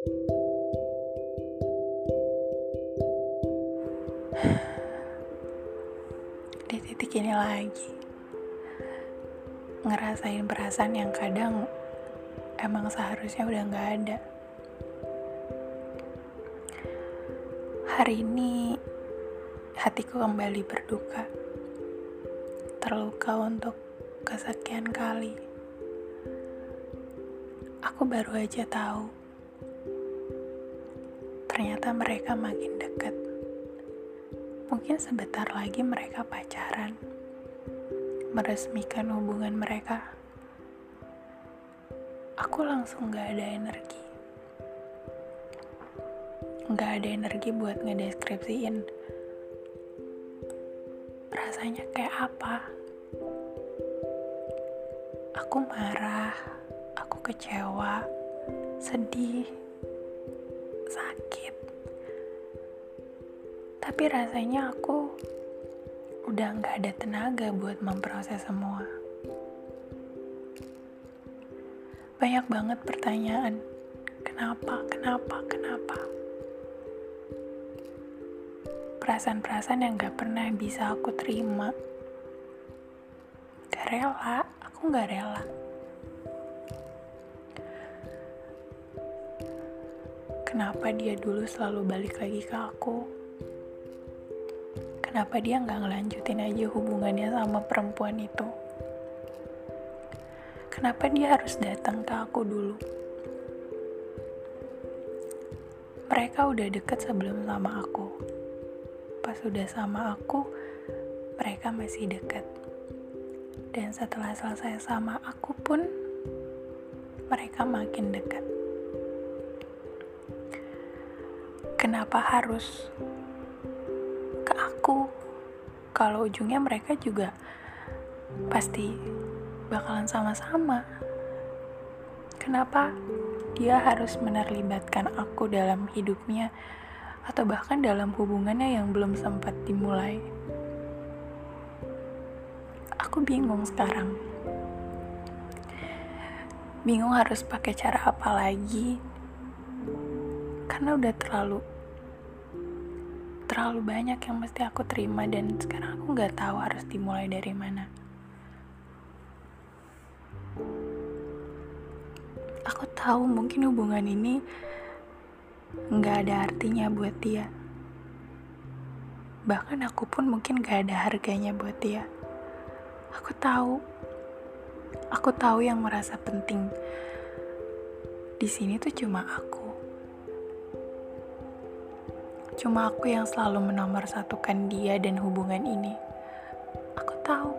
Di titik ini lagi, ngerasain perasaan yang kadang emang seharusnya udah gak ada. Hari ini, hatiku kembali berduka, terluka untuk kesekian kali. Aku baru aja tahu, ternyata mereka makin dekat. Mungkin sebentar lagi mereka pacaran, meresmikan hubungan mereka. Aku langsung gak ada energi. Gak ada energi buat ngedeskripsiin rasanya kayak apa. Aku marah, aku kecewa, sedih, sakit. Tapi rasanya aku udah gak ada tenaga buat memproses semua. Banyak banget pertanyaan, kenapa, kenapa, kenapa? Perasaan-perasaan yang gak pernah bisa aku terima. Gak rela, aku gak rela. Kenapa dia dulu selalu balik lagi ke aku? Kenapa dia nggak ngelanjutin aja hubungannya sama perempuan itu? Kenapa dia harus datang ke aku dulu? Mereka udah deket sebelum sama aku. Pas udah sama aku, mereka masih deket. Dan setelah selesai sama aku pun, mereka makin dekat. Kenapa harus aku? Kalau ujungnya mereka juga pasti bakalan sama-sama. Kenapa dia harus menerlibatkan aku dalam hidupnya atau bahkan dalam hubungannya yang belum sempat dimulai? Aku bingung sekarang. Bingung harus pakai cara apa lagi karena udah terlalu terlalu banyak yang mesti aku terima dan sekarang aku nggak tahu harus dimulai dari mana. Aku tahu mungkin hubungan ini nggak ada artinya buat dia. Bahkan aku pun mungkin gak ada harganya buat dia. Aku tahu, aku tahu yang merasa penting di sini tuh cuma aku. Cuma aku yang selalu menomorsatukan dia dan hubungan ini. Aku tahu.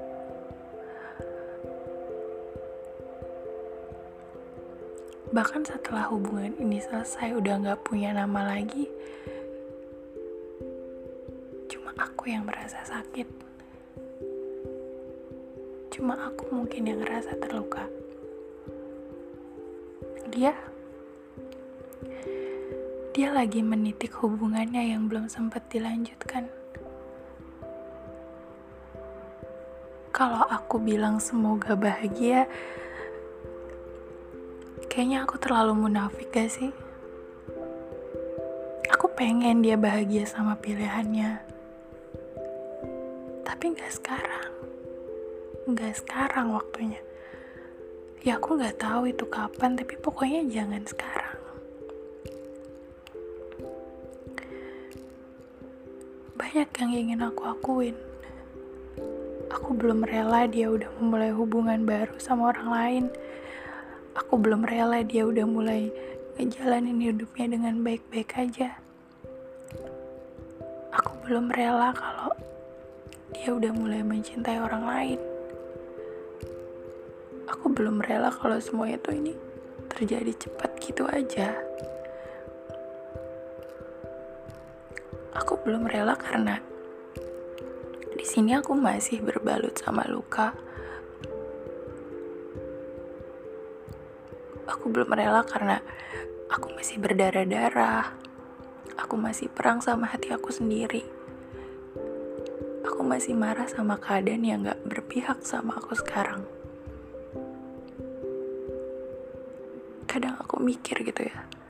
Bahkan setelah hubungan ini selesai udah gak punya nama lagi. Cuma aku yang merasa sakit. Cuma aku mungkin yang ngerasa terluka. Dia dia lagi menitik hubungannya yang belum sempat dilanjutkan. Kalau aku bilang semoga bahagia, kayaknya aku terlalu munafik gak sih? Aku pengen dia bahagia sama pilihannya. Tapi gak sekarang. Gak sekarang waktunya. Ya aku gak tahu itu kapan, tapi pokoknya jangan sekarang. Banyak yang ingin aku akuin. Aku belum rela dia udah memulai hubungan baru sama orang lain. Aku belum rela dia udah mulai ngejalanin hidupnya dengan baik-baik aja. Aku belum rela kalau dia udah mulai mencintai orang lain. Aku belum rela kalau semua itu ini terjadi cepat gitu aja. Belum rela karena di sini aku masih berbalut sama luka. Aku belum rela karena aku masih berdarah-darah. Aku masih perang sama hati aku sendiri. Aku masih marah sama keadaan yang gak berpihak sama aku sekarang. Kadang aku mikir gitu ya.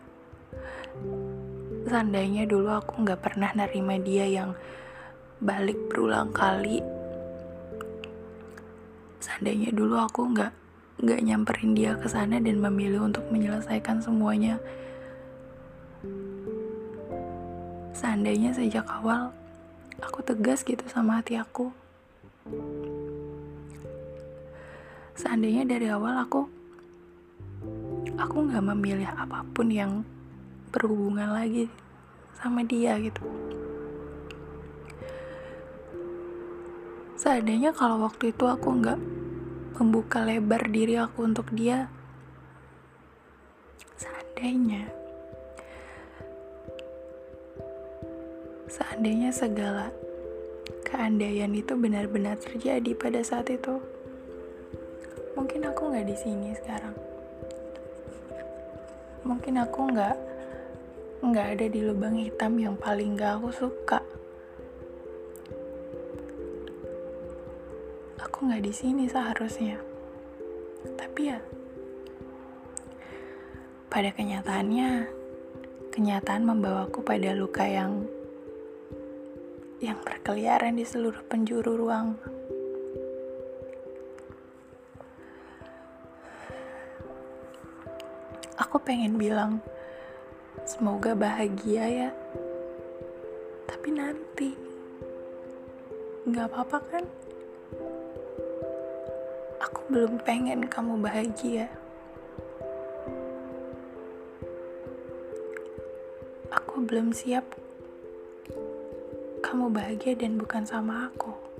Seandainya dulu aku nggak pernah nerima dia yang balik berulang kali. Seandainya dulu aku nggak nggak nyamperin dia ke sana dan memilih untuk menyelesaikan semuanya. Seandainya sejak awal aku tegas gitu sama hati aku. Seandainya dari awal aku aku nggak memilih apa pun yang berhubungan lagi sama dia gitu. Seandainya kalau waktu itu aku nggak membuka lebar diri aku untuk dia seandainya seandainya segala keandaian itu benar-benar terjadi pada saat itu mungkin aku nggak di sini sekarang. Mungkin aku nggak nggak ada di lubang hitam yang paling gak aku suka. Aku nggak di sini seharusnya. Tapi ya pada kenyataannya kenyataan membawaku pada luka yang yang berkeliaran di seluruh penjuru ruang. Aku pengen bilang semoga bahagia ya. Tapi nanti nggak apa-apa kan? Aku belum pengen kamu bahagia. Aku belum siap kamu bahagia dan bukan sama aku